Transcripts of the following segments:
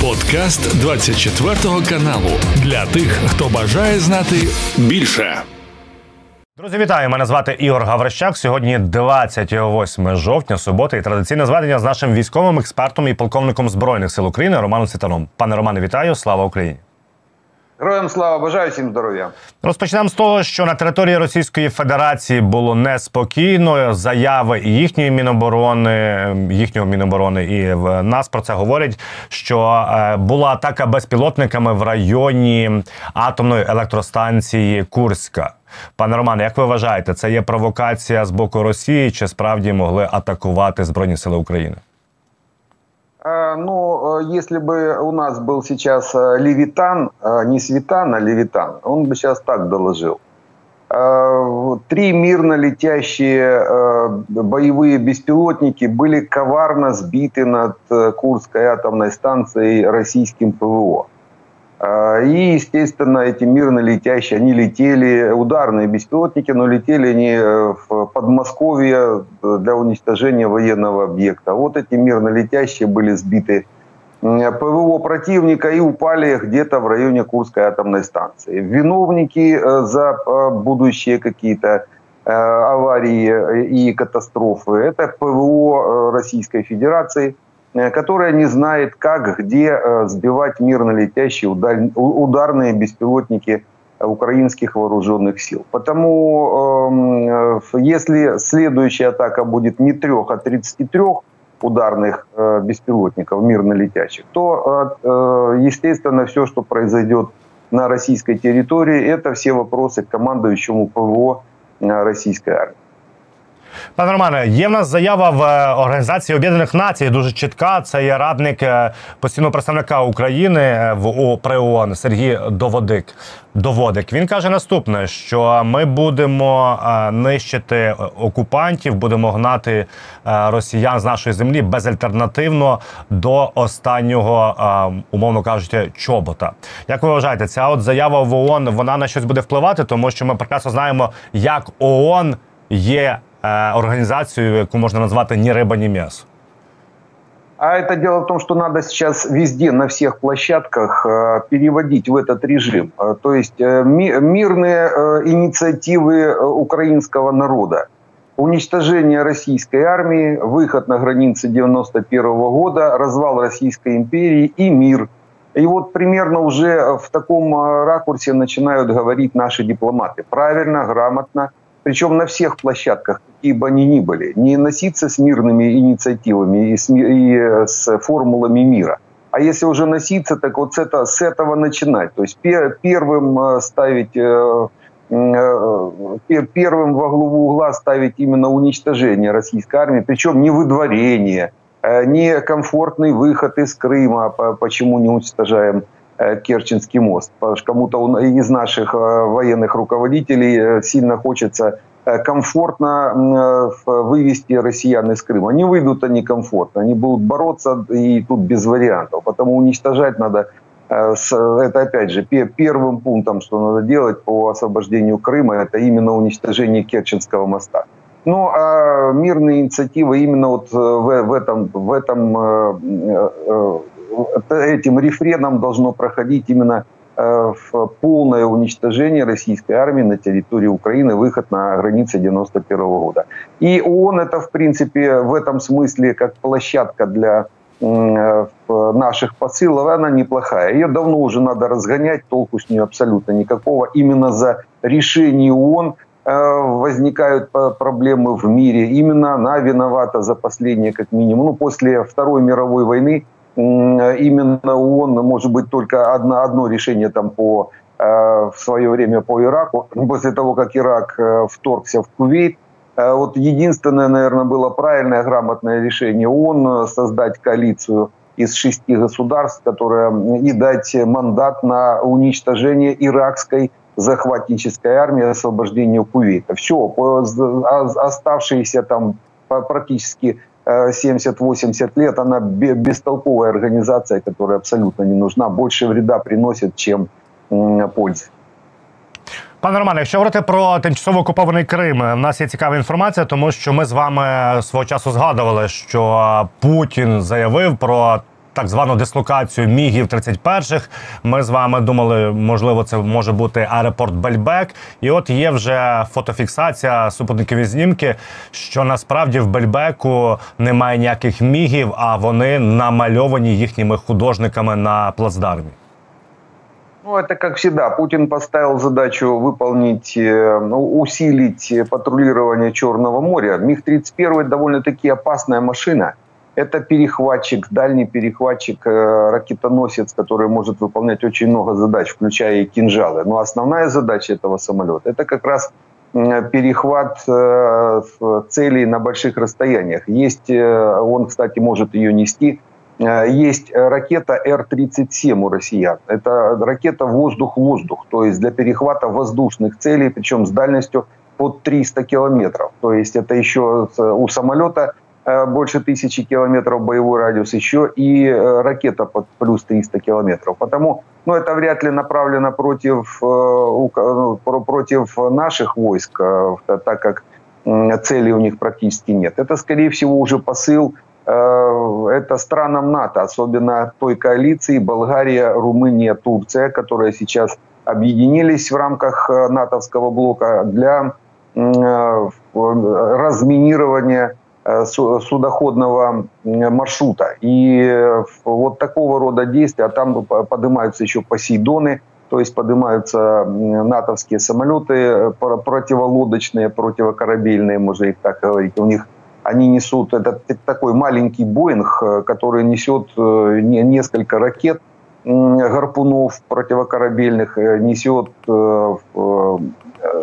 Подкаст 24 каналу для тих, хто бажає знати більше. Друзі, вітаю! Мене звати Ігор Гаврищак. Сьогодні 28 жовтня, субота, і традиційне зведення з нашим військовим експертом і полковником збройних сил України Романом Цитаном. Пане Романе, вітаю! Слава Україні! Героям слава бажаю всім здоров'я. Розпочнемо з того, що на території Російської Федерації було неспокійно. Заяви і їхньої міноборони, їхнього міноборони, і в нас про це говорять. Що е, була атака безпілотниками в районі атомної електростанції Курська. Пане Романе, як ви вважаєте, це є провокація з боку Росії, чи справді могли атакувати Збройні Сили України? Ну, если бы у нас был сейчас Левитан, не Светан, а Левитан, он бы сейчас так доложил. Три мирно летящие боевые беспилотники были коварно сбиты над Курской атомной станцией российским ПВО. И, естественно, эти мирно летящие, они летели, ударные беспилотники, но летели они э, в Подмосковье для уничтожения военного объекта. Вот эти мирно летящие были сбиты ПВО противника и упали где-то в районе Курской атомной станции. Виновники э, за э, будущие какие-то аварии и катастрофы – это ПВО Российской Федерации – которая не знает, как, где э, сбивать мирно летящие ударные беспилотники украинских вооруженных сил. Потому эм, э, если следующая атака будет не трех, а 33 ударных беспилотников мирно летящих, то, естественно, все, что произойдет на российской территории, это все вопросы к командующему ПВО российской армии. Пане Романе, є в нас заява в е, Організації Об'єднаних Націй дуже чітка. Це є радник е, постійного представника України е, в при ООН Сергій Доводик. Доводик. Він каже наступне: що ми будемо нищити окупантів, будемо гнати росіян з нашої землі безальтернативно до останнього, умовно кажучи, чобота. Як ви вважаєте, ця от заява в ООН вона на щось буде впливати, тому що ми прекрасно знаємо, як ООН є организацию, яку можно назвать «Ни рыба, ни мясо». А это дело в том, что надо сейчас везде, на всех площадках э, переводить в этот режим. Э, то есть э, мирные инициативы украинского народа, уничтожение российской армии, выход на границы 91 года, развал Российской империи и мир. И вот примерно уже в таком ракурсе начинают говорить наши дипломаты. Правильно, грамотно, причем на всех площадках, какие бы они ни были, не носиться с мирными инициативами и с, и с формулами мира. А если уже носиться, так вот с, это, с этого начинать. То есть пер, первым э, ставить, э, э, первым во главу угла ставить именно уничтожение российской армии, причем не выдворение, не комфортный выход из Крыма, почему не уничтожаем Керченский мост. Потому что кому-то из наших военных руководителей сильно хочется комфортно вывести россиян из Крыма. Не выйдут они комфортно, они будут бороться и тут без вариантов. Потому уничтожать надо это опять же первым пунктом, что надо делать по освобождению Крыма, это именно уничтожение Керченского моста. Ну, а мирные инициативы именно вот в, в этом, в этом этим рефреном должно проходить именно э, в полное уничтожение российской армии на территории Украины, выход на границы 91 года. И ООН это, в принципе, в этом смысле как площадка для э, наших посылов, она неплохая. Ее давно уже надо разгонять, толку с нее абсолютно никакого. Именно за решение ООН э, возникают проблемы в мире. Именно она виновата за последние, как минимум, ну, после Второй мировой войны именно ООН может быть только одно, одно решение там по э, в свое время по Ираку, после того, как Ирак э, вторгся в Кувейт. Э, вот единственное, наверное, было правильное, грамотное решение ООН создать коалицию из шести государств, которая и дать мандат на уничтожение иракской захватнической армии, освобождение Кувейта. Все, оставшиеся там практически 70-80 лет, она бестолковая организация, которая абсолютно не нужна, больше вреда приносит, чем пользы. Пане Романе, якщо говорити про тимчасово окупований Крим, у нас є цікава інформація, тому що ми з вами свого часу згадували, що Путін заявив про так звану дислокацію мігів 31-х. Ми з вами думали, можливо, це може бути аеропорт Бельбек. І от є вже фотофіксація супутникові знімки, що насправді в Бельбеку немає ніяких мігів, а вони намальовані їхніми художниками на плацдармі. Ну, это как всегда. Путин поставил задачу выполнить, э, ну, усилить патрулирование Черного моря. МиГ-31 довольно-таки опасная машина. Это перехватчик, дальний перехватчик, э, ракетоносец, который может выполнять очень много задач, включая и кинжалы. Но основная задача этого самолета – это как раз перехват э, целей на больших расстояниях. Есть, он, кстати, может ее нести Э, есть ракета Р-37 у россиян. Это ракета воздух-воздух, то есть для перехвата воздушных целей, причем с дальностью под 300 километров. То есть это еще у самолета э, больше тысячи километров боевой радиус, еще и э, ракета под плюс 300 километров. Потому ну, это вряд ли направлено против, ну, против наших войск, так как целей у них практически нет. Это, скорее всего, уже посыл Э, это странам НАТО, особенно той коалиции Болгария, Румыния, Турция, которые сейчас объединились в рамках э, натовского блока для э, разминирования судоходного маршрута. И вот такого рода действия, а там поднимаются еще Посейдоны, то есть поднимаются натовские самолеты противолодочные, противокорабельные, можно их так говорить. У них они несут, это такой маленький Боинг, э, который несет э, несколько ракет, гарпунов противокорабельных, э, несет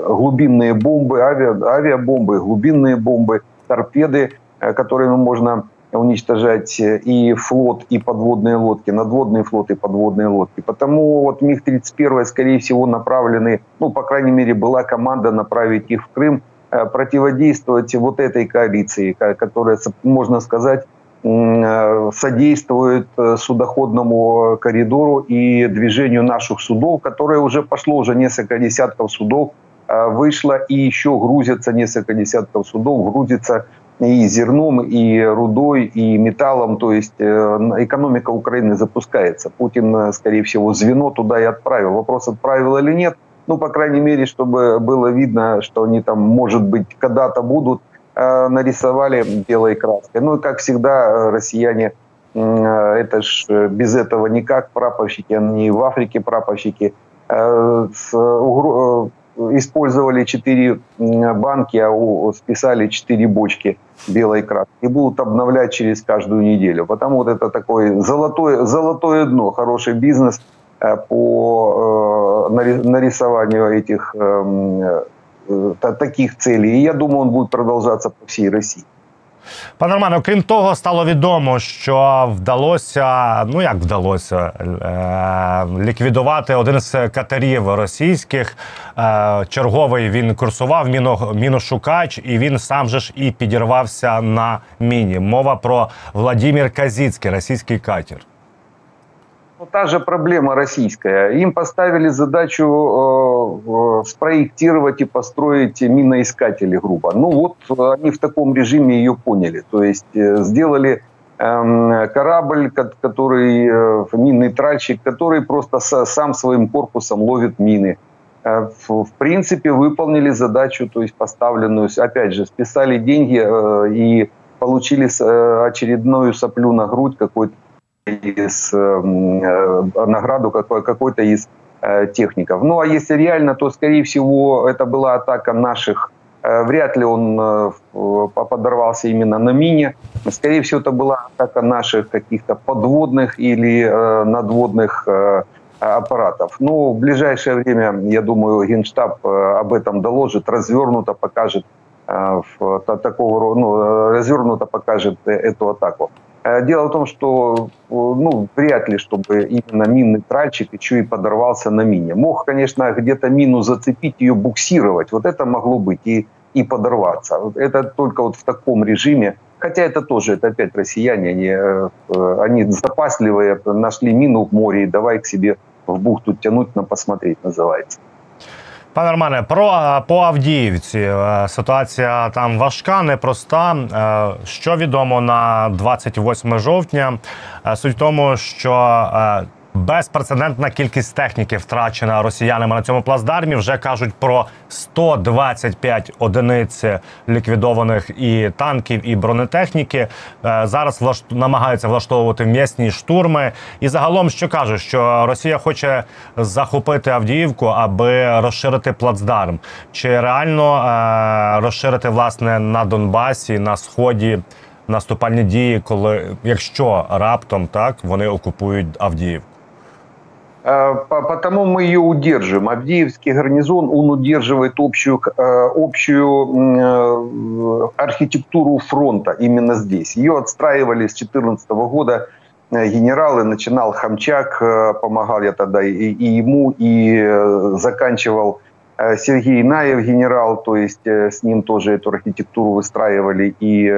глубинные бомбы, авиа, авиабомбы, глубинные бомбы, торпеды, которыми можно уничтожать и флот, и подводные лодки, надводные флоты, и подводные лодки. Потому вот МиГ-31, скорее всего, направлены, ну, по крайней мере, была команда направить их в Крым, Э, противодействовать вот этой коалиции, которая, можно сказать, э, содействует э, судоходному коридору и движению наших судов, которое уже пошло, уже несколько десятков судов вышло, и еще грузятся несколько десятков судов, грузится и зерном, и рудой, и металлом. То есть экономика Украины запускается. Путин, скорее всего, звено туда и отправил. Вопрос, отправил или нет – ну, по крайней мере, чтобы было видно, что они там, может быть, когда-то будут, э, нарисовали белой краской. Ну и, как всегда, э, россияне, э, это ж без этого никак, прапорщики, они в Африке прапорщики, использовали четыре банки, а списали четыре бочки белой краски и будут обновлять через каждую неделю. Потому вот это такое золотое, золотое дно, хороший бизнес – Э, по э, нарисованию этих эм, э, таких целей. І я думаю, он буде продовжатися по всій Росії. Пане Романе, окрім того, стало відомо, що вдалося, ну як вдалося, ліквідувати один з катерів російських. Черговий він курсував міношукач, і він сам же ж і підірвався на міні. Мова про Владимир Казіцький, російський катер. Ну, та же проблема российская. Им поставили задачу э, спроектировать и построить миноискатели, грубо. Ну вот они в таком режиме ее поняли. То есть э, сделали э, корабль, который, э, минный тральщик, который просто со, сам своим корпусом ловит мины. Э, в, в принципе, выполнили задачу, то есть поставленную, опять же, списали деньги э, и получили э, очередную соплю на грудь какой-то из эм, э, награду какой- какой-то из э, техников. Ну а если реально, то, скорее всего, это была атака наших. Э, вряд ли он подорвался именно на мине. Скорее всего, это была атака наших каких-то подводных или надводных аппаратов. Ну, в ближайшее время, я думаю, Генштаб об этом доложит, развернуто покажет такого, ну, развернуто покажет эту атаку. Э, дело в том, что ну, вряд ли, чтобы именно минный тральщик еще и подорвался на мине. Мог, конечно, где-то мину зацепить, ее буксировать. Вот это могло быть и, и подорваться. Это только вот в таком режиме. Хотя это тоже, это опять россияне, они, э, они запасливые, нашли мину в море и давай к себе в бухту тянуть на посмотреть, называется. Пане Романе, про по Авдіївці е, ситуація там важка, непроста. Е, що відомо на 28 жовтня? Е, суть в тому, що Безпрецедентна кількість техніки втрачена росіянами на цьому плацдармі. Вже кажуть про 125 одиниць ліквідованих і танків, і бронетехніки. Е, зараз влаш... намагаються влаштовувати м'ясні штурми. І загалом, що кажуть, що Росія хоче захопити Авдіївку, аби розширити плацдарм. Чи реально е розширити власне на Донбасі на сході наступальні дії, коли якщо раптом так вони окупують Авдіївку? Э, потому мы ее удержим. Авдеевский гарнизон, он удерживает общую, э, общую э, архитектуру фронта именно здесь. Ее отстраивали с 2014 года генералы, начинал Хамчак, помогал я тогда и, ему, и заканчивал Сергей Наев, генерал, то есть с ним тоже эту архитектуру выстраивали. И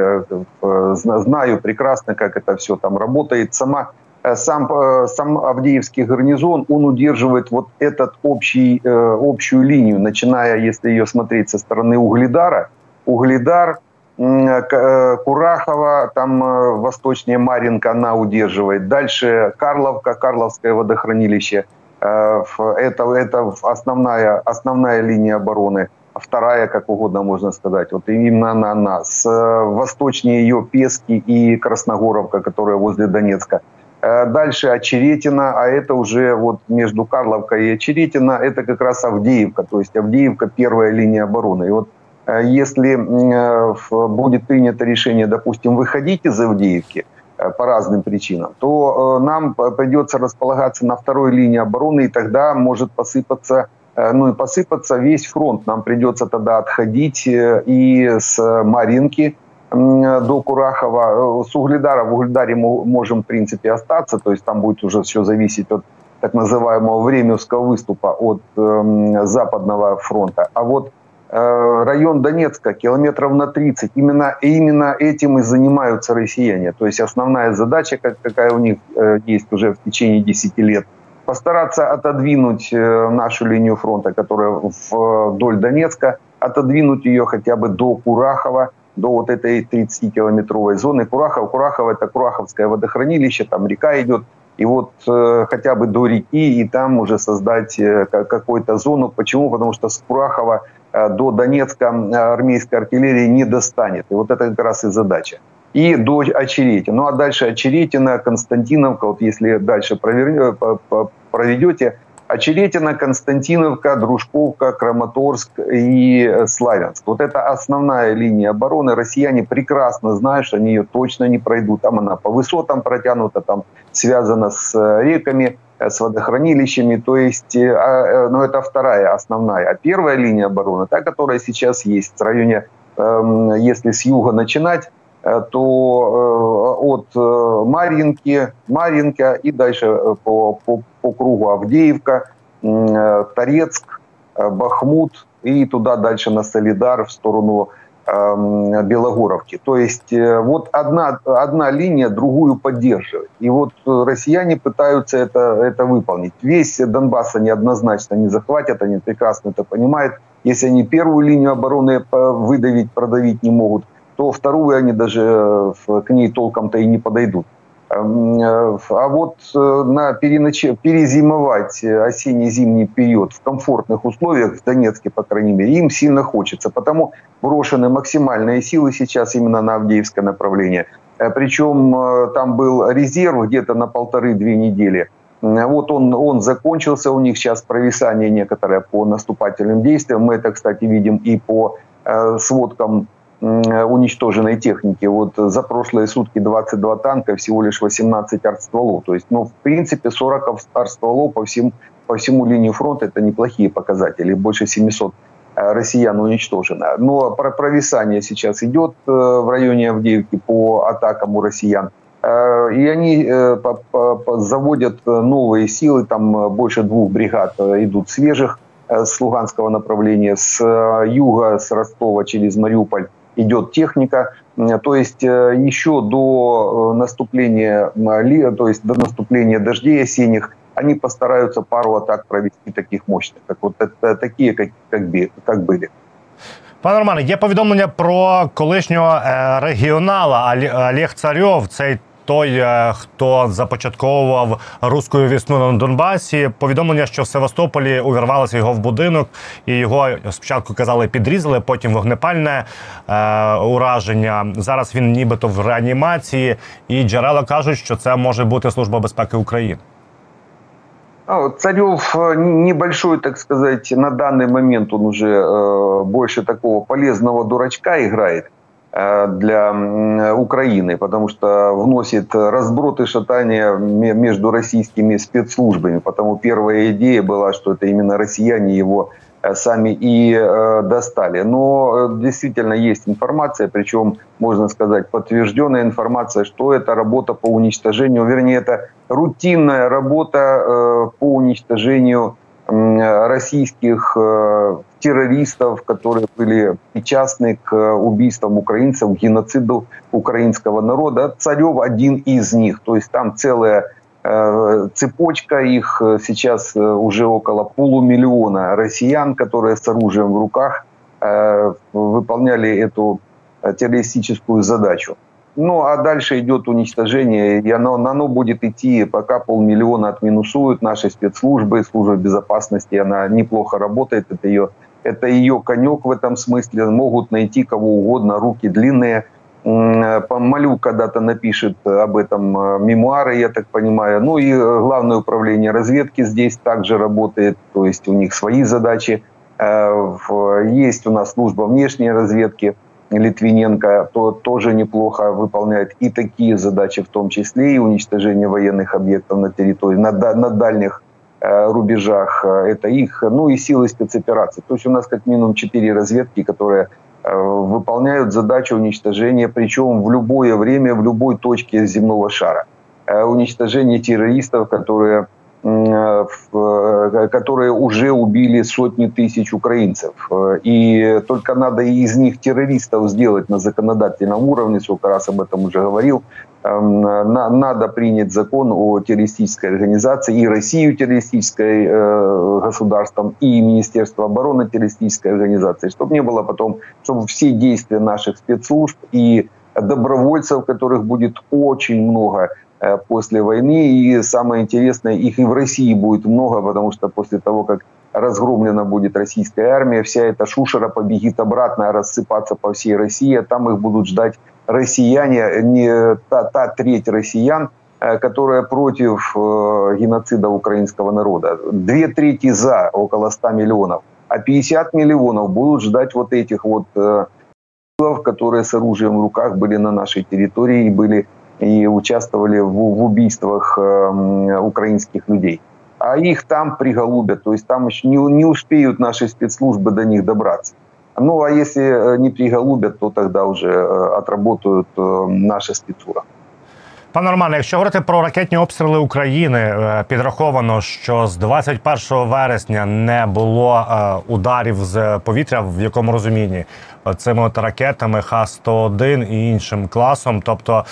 знаю прекрасно, как это все там работает. Сама сам, э, сам Авдеевский гарнизон, он удерживает вот этот общий, э, общую линию, начиная, если ее смотреть со стороны Угледара. Угледар, Курахова, там восточнее Маринка она удерживает. Дальше Карловка, Карловское водохранилище. Это, это основная, основная линия обороны. Вторая, как угодно можно сказать. Вот именно она, она. С восточнее ее Пески и Красногоровка, которая возле Донецка. Э, дальше Очеретина, а это уже вот между Карловкой и Очеретина, это как раз Авдеевка, то есть Авдеевка первая линия обороны. И вот э, если э, будет принято решение, допустим, выходить из Авдеевки по разным причинам, то нам придется располагаться на второй линии обороны, и тогда может посыпаться ну и посыпаться весь фронт. Нам придется тогда отходить и с Маринки, до Курахова. С Угледара в Угледаре мы можем, в принципе, остаться, то есть там будет уже все зависеть от так называемого временского выступа от э, Западного фронта. А вот э, район Донецка, километров на 30, именно, именно этим и занимаются россияне. То есть основная задача, как, какая у них э, есть уже в течение 10 лет, постараться отодвинуть э, нашу линию фронта, которая вдоль Донецка, отодвинуть ее хотя бы до Курахова, до вот этой 30-километровой зоны Курахов. Курахов – это Кураховское водохранилище, там река идет. И вот э, хотя бы до реки и там уже создать э, какую-то зону. Почему? Потому что с Курахова э, до Донецка э, армейская артиллерия не достанет. И вот это как раз и задача. И до Очеретина. Ну а дальше Очеретина, Константиновка, вот если дальше провернете, проведете, Очеретина, Константиновка, Дружковка, Краматорск и Славянск. Вот это основная линия обороны. Россияне прекрасно знают, что они ее точно не пройдут. Там она по высотам протянута, там связана с э, реками, э, с водохранилищами. То есть, э, а, ну, это вторая основная. А первая линия обороны, та, которая сейчас есть в районе, эм, если с юга начинать, то от Маринки, Маринка и дальше по, по, по кругу Авдеевка, э, Торецк, э, Бахмут и туда дальше на Солидар в сторону эм, Белогоровки. То есть э, вот одна, одна линия другую поддерживает. И вот россияне пытаются это, это выполнить. Весь Донбасс они однозначно не захватят, они прекрасно это понимают. Если они первую линию обороны выдавить, продавить не могут, то вторую они даже к ней толком-то и не подойдут. Эм, э, а вот э, на переноч... перезимовать осенне-зимний период в комфортных условиях, в Донецке, по крайней мере, им сильно хочется. Потому брошены максимальные силы сейчас именно на Авдеевское направление. Э, Причем там был резерв где-то на полторы-две недели. Вот он, он закончился, у них сейчас провисание некоторое по наступательным действиям. Мы это, кстати, видим и по сводкам уничтоженной техники. Вот за прошлые сутки 22 танка, всего лишь 18 артстволов. То есть, ну, в принципе, 40 артстволов по, всем, по всему линии фронта – это неплохие показатели. Больше 700 э, россиян уничтожено. Но провисание сейчас идет э, в районе Авдеевки по атакам у россиян. Э, и они заводят новые силы, там больше двух бригад идут свежих с Луганского направления, с юга, с Ростова через Мариуполь идет техника. То есть э, еще до э, наступления, то есть до наступления дождей осенних они постараются пару атак провести таких мощных, как вот это, такие, как, как, как были. Пане Романе, є повідомлення про колишнього е, регіонала Олег Царьов. Цей той, е, хто започатковував руську вісну на Донбасі. Повідомлення, що в Севастополі увірвалося його в будинок, і його спочатку казали, підрізали, потім вогнепальне е, ураження. Зараз він нібито в реанімації, і джерела кажуть, що це може бути служба безпеки України. Царев э, небольшой, так сказать, на данный момент он уже э, больше такого полезного дурачка играет э, Для Украины, потому что вносит разброд и шатание между российскими спецслужбами. Потому первая идея была, что это именно россияне его Э, сами и э, достали. Но э, действительно есть информация, причем, можно сказать, подтвержденная информация, что это работа по уничтожению, вернее, это рутинная работа по уничтожению российских террористов, которые были причастны к убийствам украинцев, геноциду украинского народа. Царев один из них. То есть там целая Э, цепочка их э, сейчас э, уже около полумиллиона россиян, которые с оружием в руках выполняли эту террористическую задачу. Ну, а дальше идет уничтожение, и оно, оно будет идти, пока полмиллиона отминусуют наши спецслужбы, служба безопасности, она неплохо работает, это ее, это ее конек в этом смысле, могут найти кого угодно, руки длинные – Э, Малю когда-то напишет об этом э, мемуары, я так понимаю. Ну и э, Главное управление разведки здесь также работает, то есть у них свои задачи. Есть у нас служба внешней разведки, Литвиненко то, тоже неплохо выполняет и такие задачи, в том числе и уничтожение военных объектов на территории, на, на дальних рубежах. Это их, ну и силы спецопераций. То есть у нас как минимум четыре разведки, которые Э, выполняют задачу уничтожения, причем в любое время, в любой точке земного шара. Э, уничтожение террористов, которые, э, которые уже убили сотни тысяч украинцев. И только надо из них террористов сделать на законодательном уровне, сколько раз об этом уже говорил, Эм, надо принять закон о террористической организации и Россию террористической э, государством, и Министерство обороны террористической организации, чтобы не было потом, чтобы все действия наших спецслужб и добровольцев, которых будет очень много э, после войны, и самое интересное, их и в России будет много, потому что после того, как разгромлена будет российская армия, вся эта шушера побегит обратно рассыпаться по всей России, а там их будут ждать россияне, не та, та треть россиян, э, которая против э, геноцида украинского народа. Две трети за, около 100 миллионов. А 50 миллионов будут ждать вот этих вот э, которые с оружием в руках были на нашей территории и были и участвовали в, в убийствах э, украинских людей. А их там приголубят, то есть там еще не, не успеют наши спецслужбы до них добраться. Ну, а если э, не приголубят, то тогда уже э, отработают э, наши спецура. Пане Романе, якщо говорити про ракетні обстріли України, підраховано, що з 21 вересня не було ударів з повітря, в якому розумінні цими от ракетами Х-101 і іншим класом. Тобто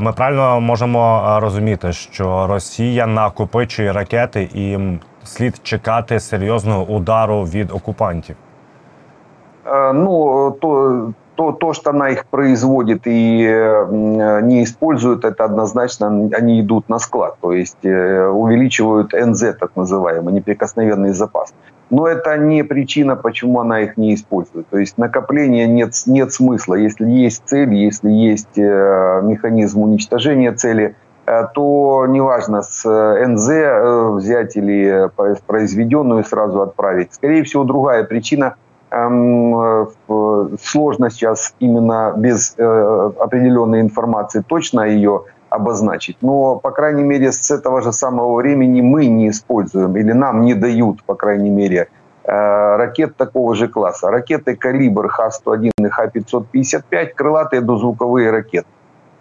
ми правильно можемо розуміти, що Росія накопичує ракети і слід чекати серйозного удару від окупантів. Ну, то, то, то, что она их производит и не использует, это однозначно они идут на склад, то есть э, увеличивают НЗ, так называемый, неприкосновенный запас. Но это не причина, почему она их не использует. То есть накопления нет, нет смысла. Если есть цель, если есть э, механизм уничтожения цели, то неважно, с НЗ взять или произведенную сразу отправить. Скорее всего, другая причина – сложно сейчас именно без э, определенной информации точно ее обозначить. Но, по крайней мере, с этого же самого времени мы не используем или нам не дают, по крайней мере, э, ракет такого же класса. Ракеты «Калибр» Х-101 и Х-555 – крылатые дозвуковые ракеты.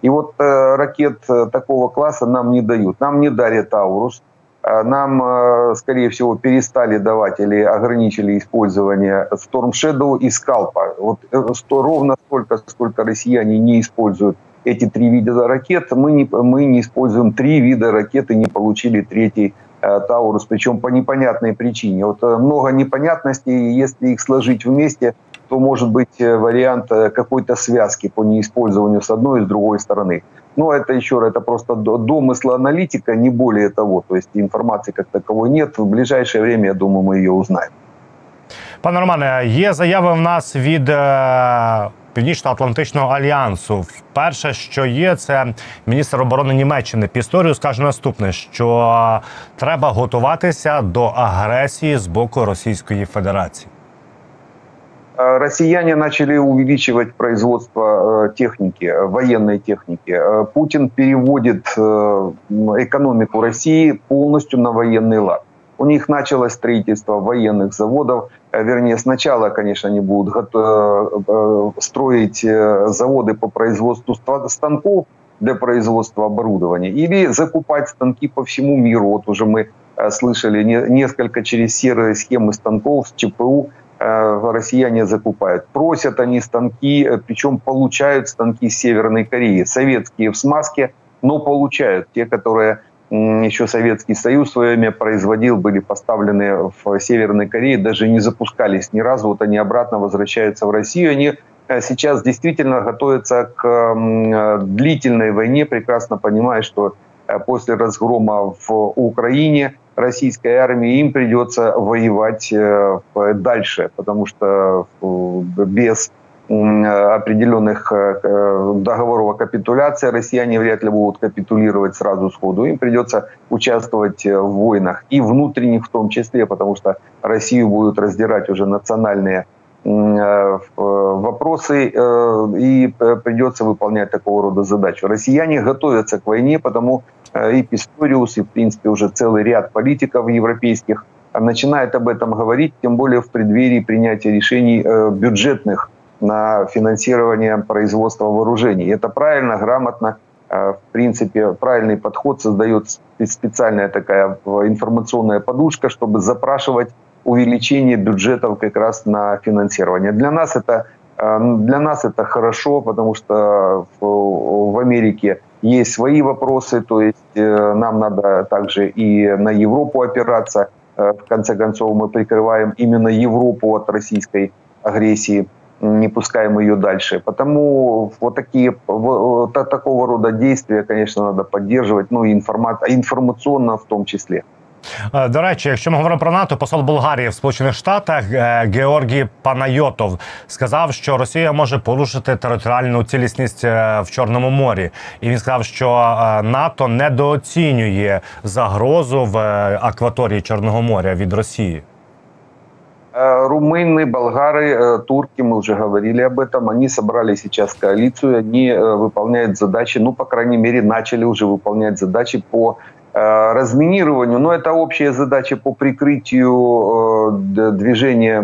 И вот э, ракет такого класса нам не дают. Нам не дарят «Аурус», Э, нам, э, скорее всего, перестали давать или ограничили использование Storm Shadow и Scalp. Вот э, что, ровно столько, сколько россияне не используют эти три вида ракет, мы не, мы не используем три вида ракет и не получили третий Таурус, причем по непонятной причине. Вот много непонятностей, если их сложить вместе, то может быть вариант какой-то связки по неиспользованию с одной и с другой стороны. Но это еще раз, это просто домысл аналитика, не более того. То есть информации как таковой нет. В ближайшее время, я думаю, мы ее узнаем. Пане Романе, є заяви в нас від е, Північно-Атлантичного альянсу. Перше, що є, це міністр оборони Німеччини. Пісторію скаже наступне: що треба готуватися до агресії з боку Російської Федерації. Россияне начали увеличивать производство техники, военной техники. Путин переводит экономику России полностью на военный лад. У них началось строительство военных заводов. Э, вернее, сначала, конечно, они будут э, э, строить заводы по производству станков для производства оборудования или закупать станки по всему миру. Вот уже мы слышали несколько через серые схемы станков с ЧПУ россияне закупают. Просят они станки, причем получают станки Северной Кореи. Советские в смазке, но получают те, которые еще Советский Союз в свое время производил, были поставлены в Северной Корее, даже не запускались ни разу, вот они обратно возвращаются в Россию, они э, сейчас действительно готовятся к длительной войне, прекрасно понимая, что э, после разгрома в Украине российской армии им придется воевать э, дальше, потому что без определенных э, э, договоров о капитуляции россияне вряд ли будут капитулировать сразу сходу. Им придется участвовать э, в войнах и внутренних в том числе, потому что Россию будут раздирать уже национальные вопросы и придется выполнять такого рода задачу. Россияне готовятся к войне, потому и Писториус, и в принципе уже целый ряд политиков европейских начинает об этом говорить, тем более в преддверии принятия решений бюджетных на финансирование производства вооружений. Это правильно, грамотно. Э, в принципе, правильный подход создает специальная такая информационная подушка, чтобы запрашивать увеличение бюджетов как раз на финансирование. Для нас это э, для нас это хорошо, потому что в Америке есть свои вопросы, то есть э, нам надо также и на Европу опираться. В конце концов, мы прикрываем именно Европу от российской агрессии не пускаем ее дальше. Потому вот такие вот, такого рода действия, конечно, надо поддерживать, ну и информа, информационно в том числе. Е, до речі, якщо ми говоримо про НАТО, посол Болгарії в Сполучених Штатах е, Георгій Панайотов сказав, що Росія може порушити територіальну цілісність е, в Чорному морі, і він сказав, що НАТО недооцінює загрозу в акваторії Чорного моря від Росії. Э, румыны, болгары, э, турки, мы уже говорили об этом, они собрали сейчас коалицию, они э, выполняют задачи, ну, по крайней мере, начали уже выполнять задачи по разминированию, но это общая задача по прикрытию движения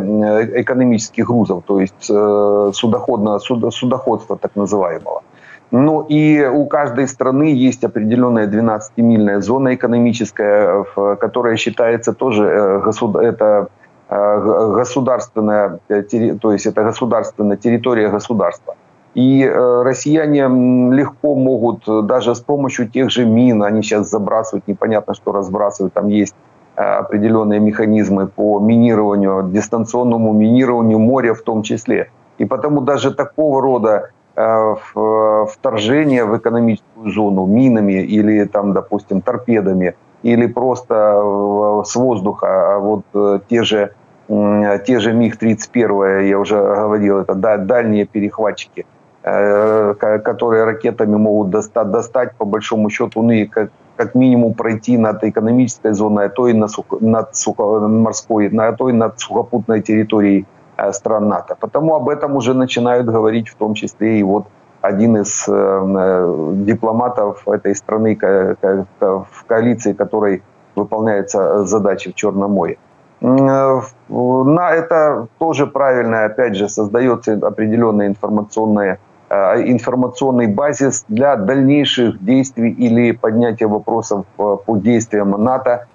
экономических грузов, то есть судоходного, судоходства так называемого. Ну и у каждой страны есть определенная 12-мильная зона экономическая, которая считается тоже это Э, государственная, э, то есть это государственная территория государства. И э, россияне легко могут даже с помощью тех же мин, они сейчас забрасывают, непонятно, что разбрасывают, там есть определенные механизмы по минированию, дистанционному минированию моря в том числе. И потому даже такого рода вторжение в экономическую зону минами или там, допустим, торпедами, или просто с воздуха, а вот те же те же МиГ-31, я уже говорил, это дальние перехватчики, э, которые ракетами могут достать, достать по большому счету, ну и как, как минимум пройти над экономической зоной, а то и над, сухо, над сухо, морской, а то и над сухопутной территорией э, стран НАТО. Потому об этом уже начинают говорить в том числе и вот один из э, дипломатов этой страны в коалиции, которой выполняется задачи в Черном море. Э, на это тоже правильно, опять же, создается определенный информационный, э, информационный базис для дальнейших действий или поднятия вопросов э, по действиям НАТО,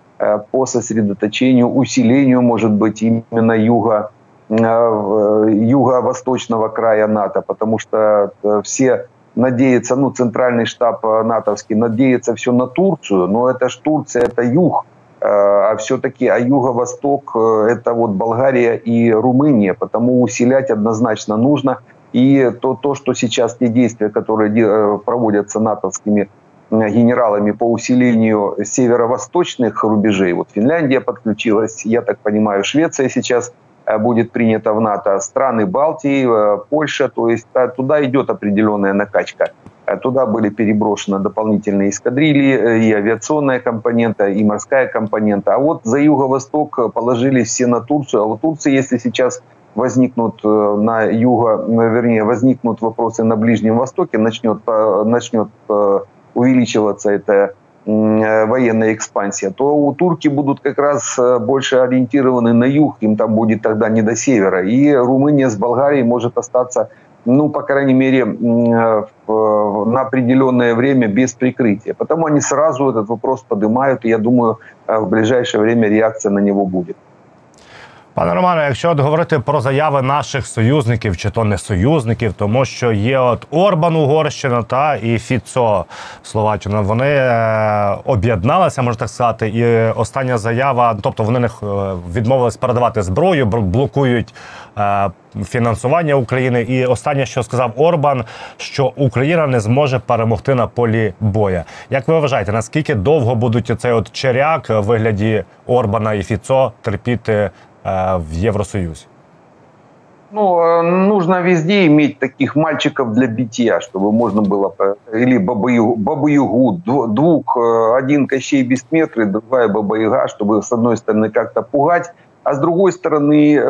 по сосредоточению, усилению, может быть, именно юга, юго-восточного края НАТО, потому что все надеются, ну, центральный штаб натовский надеется все на Турцию, но это ж Турция, это юг, а все-таки а юго-восток это вот Болгария и Румыния, потому усилять однозначно нужно. И то, то, что сейчас те действия, которые проводятся натовскими генералами по усилению северо-восточных рубежей, вот Финляндия подключилась, я так понимаю, Швеция сейчас будет принята в НАТО, страны Балтии, Польша, то есть туда идет определенная накачка. Туда были переброшены дополнительные эскадрильи, э, и авиационная компонента, и морская компонента. А вот за юго-восток положили все на Турцию. А вот Турция, если сейчас возникнут э, на юго, вернее, возникнут вопросы на Ближнем Востоке, начнет, начнет э, увеличиваться эта военная экспансия, то у турки будут как раз больше ориентированы на юг, им там будет тогда не до севера. И Румыния с Болгарией может остаться ну, по крайней мере, на определенное время без прикрытия. Потому они сразу этот вопрос поднимают, и я думаю, э, в ближайшее время реакция на него будет. Пане Романе, якщо от говорити про заяви наших союзників, чи то не союзників, тому що є от Орбан Угорщина та і Фіцо Словаччина, вони е, об'єдналися, можна так сказати, і остання заява, тобто вони не відмовились передавати зброю, блокують е, фінансування України. І останнє, що сказав Орбан, що Україна не зможе перемогти на полі боя. Як ви вважаєте, наскільки довго будуть цей от черяк в вигляді Орбана і Фіцо терпіти? Э, в Евросоюз? Ну, э, нужно везде иметь таких мальчиков для битья, чтобы можно было... Или бабу-ягу, двух, э, один Кощей Бессмертный, другая баба-яга, чтобы с одной стороны как-то пугать, а с другой стороны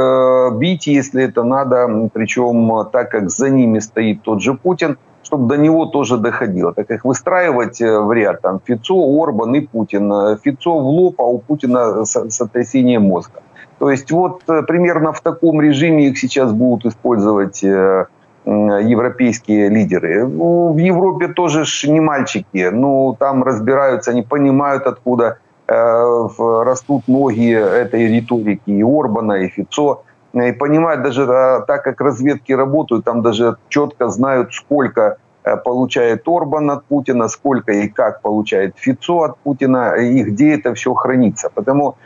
бить, если это надо, причем так как за ними стоит тот же Путин, чтобы до него тоже доходило. Так как выстраивать в ряд там Фицо, Орбан и Путин. Фицо в лоб, а у Путина сотрясение мозга. То есть вот э, примерно в таком режиме их сейчас будут использовать э, европейские лидеры. Ну, в Европе тоже ж не мальчики. Ну, там разбираются, они понимают, откуда э, растут ноги этой риторики и Орбана, и Фицо. И понимают даже, так как разведки работают, там даже четко знают, сколько получает Орбан от Путина, сколько и как получает Фицо от Путина, и где это все хранится. Потому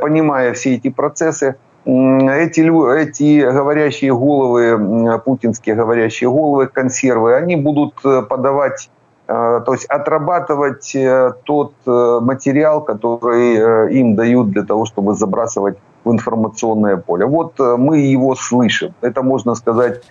понимая все эти процессы, эти, эти говорящие головы, путинские говорящие головы, консервы, они будут э, подавать, э, то есть отрабатывать тот материал, который им дают для того, чтобы забрасывать в информационное поле. Вот мы его слышим. Это, можно сказать,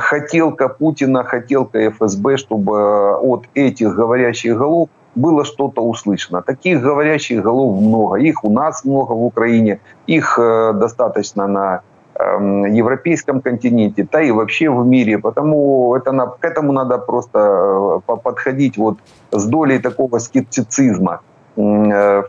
хотелка Путина, хотелка ФСБ, чтобы от этих говорящих голов было что-то услышано. Таких говорящих голов много. Их у нас много в Украине, их э, достаточно на э, европейском континенте, да и вообще в мире. Потому это, к этому надо просто э, подходить вот с долей такого скептицизма э,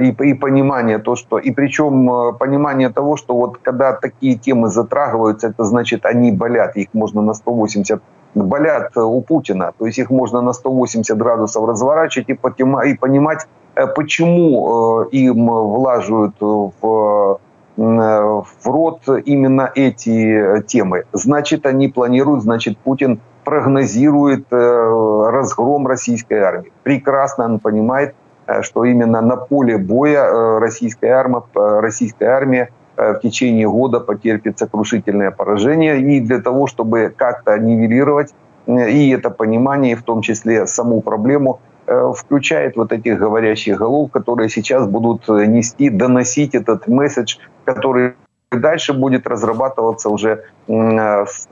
и, и понимание то, что и причем понимание того, что вот когда такие темы затрагиваются, это значит они болят, их можно на 180 болят э, у Путина. То есть их можно на 180 градусов разворачивать и, понимать, э, почему э, им влаживают в, в рот именно эти темы. Значит, они планируют, значит, Путин прогнозирует разгром российской армии. Прекрасно он понимает, что именно на поле боя российская армия, российская армия в течение года потерпит сокрушительное поражение. И для того, чтобы как-то нивелировать э, и это понимание, в том числе саму проблему, э, включает вот этих говорящих голов, которые сейчас будут нести, доносить этот месседж, который дальше будет разрабатываться уже с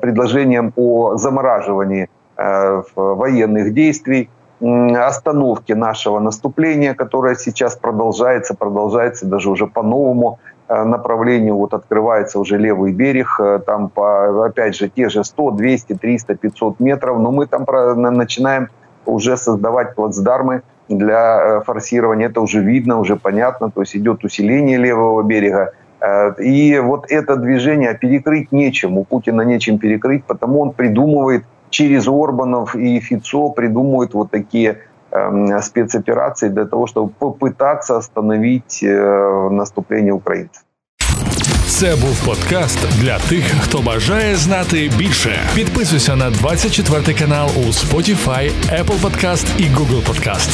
предложением о замораживании военных действий, остановке нашего наступления, которое сейчас продолжается, продолжается даже уже по-новому. Э, направлению вот открывается уже левый берег, э, там по, опять же, те же 100, 200, 300, 500 метров, но мы там начинаем уже создавать плацдармы для э, форсирования, это уже видно, уже понятно, то есть идет усиление левого берега, и вот это движение перекрыть нечем, у Путина нечем перекрыть, потому он придумывает через Орбанов и Фицо, придумывает вот такие спецоперации для того, чтобы попытаться остановить э, наступление українців. Це був подкаст для тих, хто бажає знати більше. Підписуйся на 24 канал у Spotify, Apple Podcast і Google Podcast.